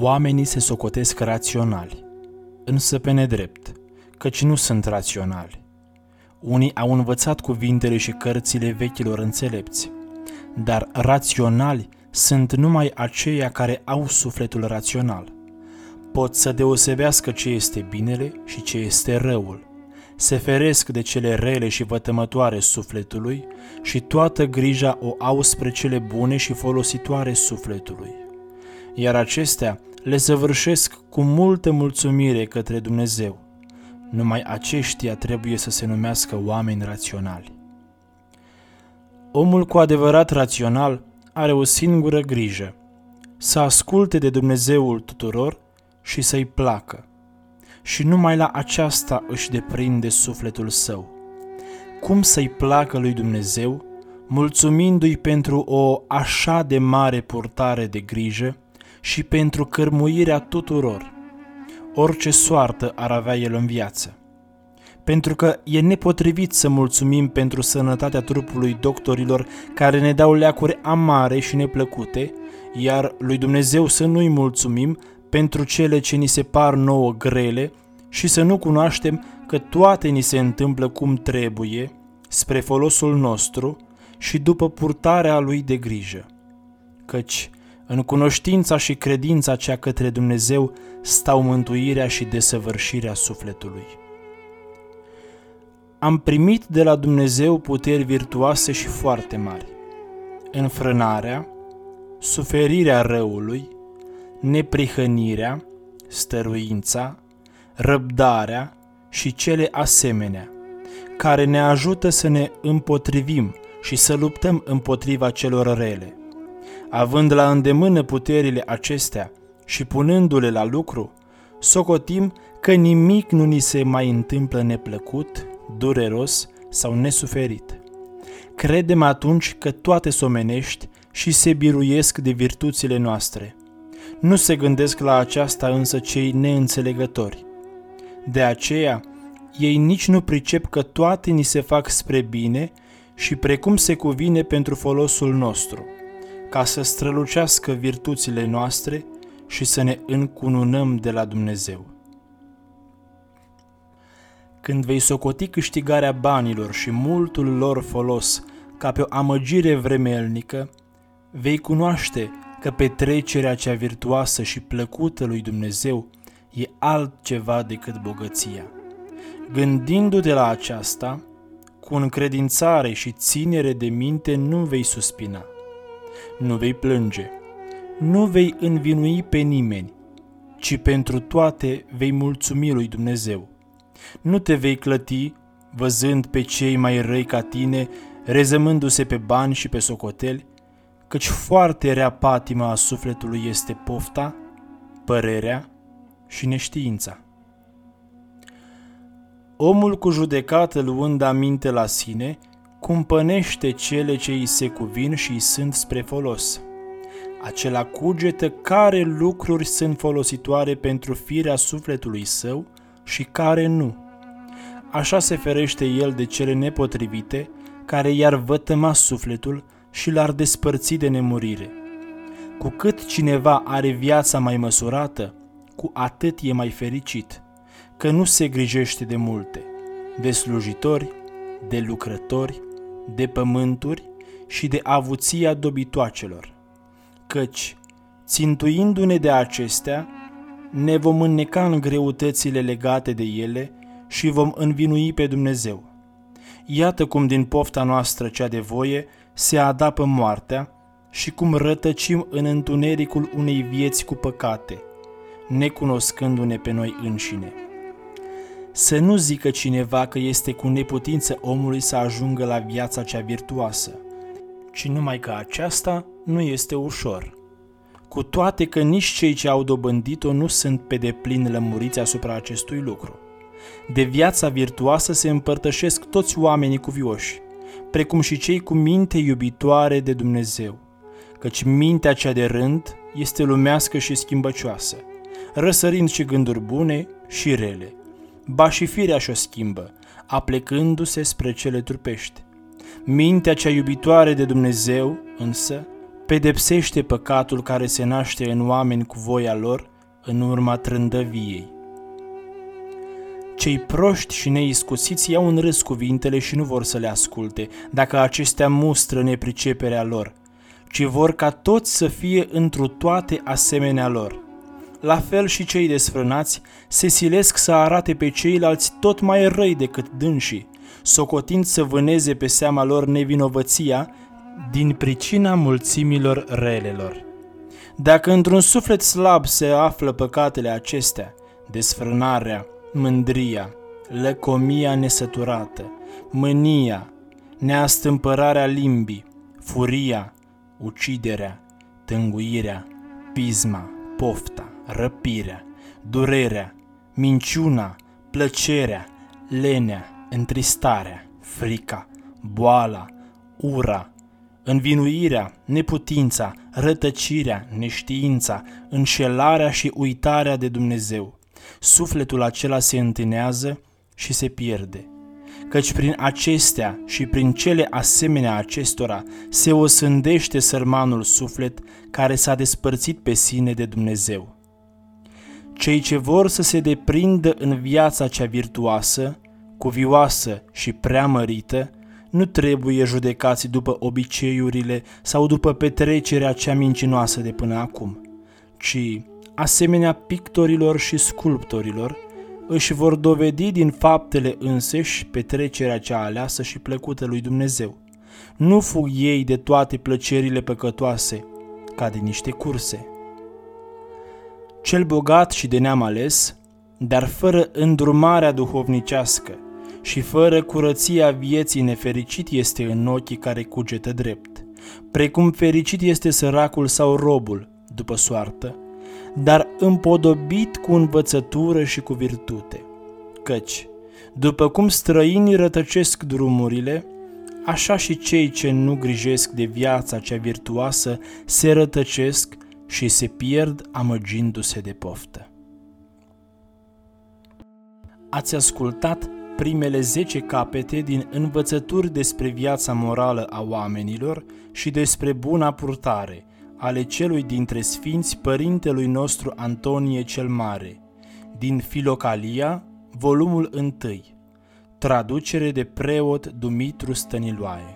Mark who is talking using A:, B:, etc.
A: Oamenii se socotesc raționali, însă pe nedrept, căci nu sunt raționali. Unii au învățat cuvintele și cărțile vechilor înțelepți, dar raționali sunt numai aceia care au sufletul rațional. Pot să deosebească ce este binele și ce este răul. Se feresc de cele rele și vătămătoare sufletului și toată grija o au spre cele bune și folositoare sufletului. Iar acestea le săvârșesc cu multă mulțumire către Dumnezeu. Numai aceștia trebuie să se numească oameni raționali. Omul cu adevărat rațional are o singură grijă, să asculte de Dumnezeul tuturor și să-i placă. Și numai la aceasta își deprinde sufletul său. Cum să-i placă lui Dumnezeu, mulțumindu-i pentru o așa de mare purtare de grijă și pentru cărmuirea tuturor, orice soartă ar avea el în viață pentru că e nepotrivit să mulțumim pentru sănătatea trupului doctorilor care ne dau leacuri amare și neplăcute, iar lui Dumnezeu să nu-i mulțumim pentru cele ce ni se par nouă grele și să nu cunoaștem că toate ni se întâmplă cum trebuie, spre folosul nostru și după purtarea lui de grijă. Căci în cunoștința și credința cea către Dumnezeu stau mântuirea și desăvârșirea sufletului am primit de la Dumnezeu puteri virtuoase și foarte mari. Înfrânarea, suferirea răului, neprihănirea, stăruința, răbdarea și cele asemenea, care ne ajută să ne împotrivim și să luptăm împotriva celor rele. Având la îndemână puterile acestea și punându-le la lucru, socotim că nimic nu ni se mai întâmplă neplăcut, dureros sau nesuferit. Credem atunci că toate somenești și se biruiesc de virtuțile noastre. Nu se gândesc la aceasta însă cei neînțelegători. De aceea, ei nici nu pricep că toate ni se fac spre bine și precum se cuvine pentru folosul nostru, ca să strălucească virtuțile noastre și să ne încununăm de la Dumnezeu. Când vei socoti câștigarea banilor și multul lor folos ca pe o amăgire vremelnică, vei cunoaște că petrecerea cea virtuoasă și plăcută lui Dumnezeu e altceva decât bogăția. Gândindu-te la aceasta, cu încredințare și ținere de minte nu vei suspina, nu vei plânge, nu vei învinui pe nimeni, ci pentru toate vei mulțumi lui Dumnezeu nu te vei clăti văzând pe cei mai răi ca tine, rezămându-se pe bani și pe socoteli, căci foarte rea patima a sufletului este pofta, părerea și neștiința. Omul cu judecată luând aminte la sine, cumpănește cele ce îi se cuvin și îi sunt spre folos. Acela cugetă care lucruri sunt folositoare pentru firea sufletului său și care nu. Așa se ferește el de cele nepotrivite, care i-ar vătăma sufletul și l-ar despărți de nemurire. Cu cât cineva are viața mai măsurată, cu atât e mai fericit, că nu se grijește de multe, de slujitori, de lucrători, de pământuri și de avuția dobitoacelor. Căci, țintuindu-ne de acestea, ne vom înneca în greutățile legate de ele și vom învinui pe Dumnezeu. Iată cum din pofta noastră cea de voie se adapă moartea și cum rătăcim în întunericul unei vieți cu păcate, necunoscându-ne pe noi înșine. Să nu zică cineva că este cu neputință omului să ajungă la viața cea virtuoasă, ci numai că aceasta nu este ușor cu toate că nici cei ce au dobândit-o nu sunt pe deplin lămuriți asupra acestui lucru. De viața virtuoasă se împărtășesc toți oamenii cuvioși, precum și cei cu minte iubitoare de Dumnezeu, căci mintea cea de rând este lumească și schimbăcioasă, răsărind și gânduri bune și rele. Ba și firea și-o schimbă, aplecându-se spre cele trupești. Mintea cea iubitoare de Dumnezeu, însă, pedepsește păcatul care se naște în oameni cu voia lor în urma trândăviei. Cei proști și neiscusiți iau în râs cuvintele și nu vor să le asculte, dacă acestea mustră nepriceperea lor, ci vor ca toți să fie întru toate asemenea lor. La fel și cei desfrânați se silesc să arate pe ceilalți tot mai răi decât dânsii, socotind să vâneze pe seama lor nevinovăția din pricina mulțimilor relelor. Dacă într-un suflet slab se află păcatele acestea, desfrânarea, mândria, lăcomia nesăturată, mânia, neastâmpărarea limbii, furia, uciderea, tânguirea, pisma, pofta, răpirea, durerea, minciuna, plăcerea, lenea, întristarea, frica, boala, ura, învinuirea, neputința, rătăcirea, neștiința, înșelarea și uitarea de Dumnezeu. Sufletul acela se întinează și se pierde. Căci prin acestea și prin cele asemenea acestora se osândește sărmanul suflet care s-a despărțit pe sine de Dumnezeu. Cei ce vor să se deprindă în viața cea virtuoasă, cuvioasă și preamărită, nu trebuie judecați după obiceiurile sau după petrecerea cea mincinoasă de până acum, ci, asemenea pictorilor și sculptorilor, își vor dovedi din faptele înseși petrecerea cea aleasă și plăcută lui Dumnezeu. Nu fug ei de toate plăcerile păcătoase, ca de niște curse. Cel bogat și de neam ales, dar fără îndrumarea duhovnicească, și fără curăția vieții nefericit este în ochii care cugetă drept, precum fericit este săracul sau robul, după soartă, dar împodobit cu învățătură și cu virtute. Căci, după cum străinii rătăcesc drumurile, așa și cei ce nu grijesc de viața cea virtuoasă se rătăcesc și se pierd amăgindu-se de poftă. Ați ascultat primele 10 capete din învățături despre viața morală a oamenilor și despre buna purtare ale celui dintre sfinți părintelui nostru Antonie cel Mare, din Filocalia, volumul 1, traducere de preot Dumitru Stăniloae.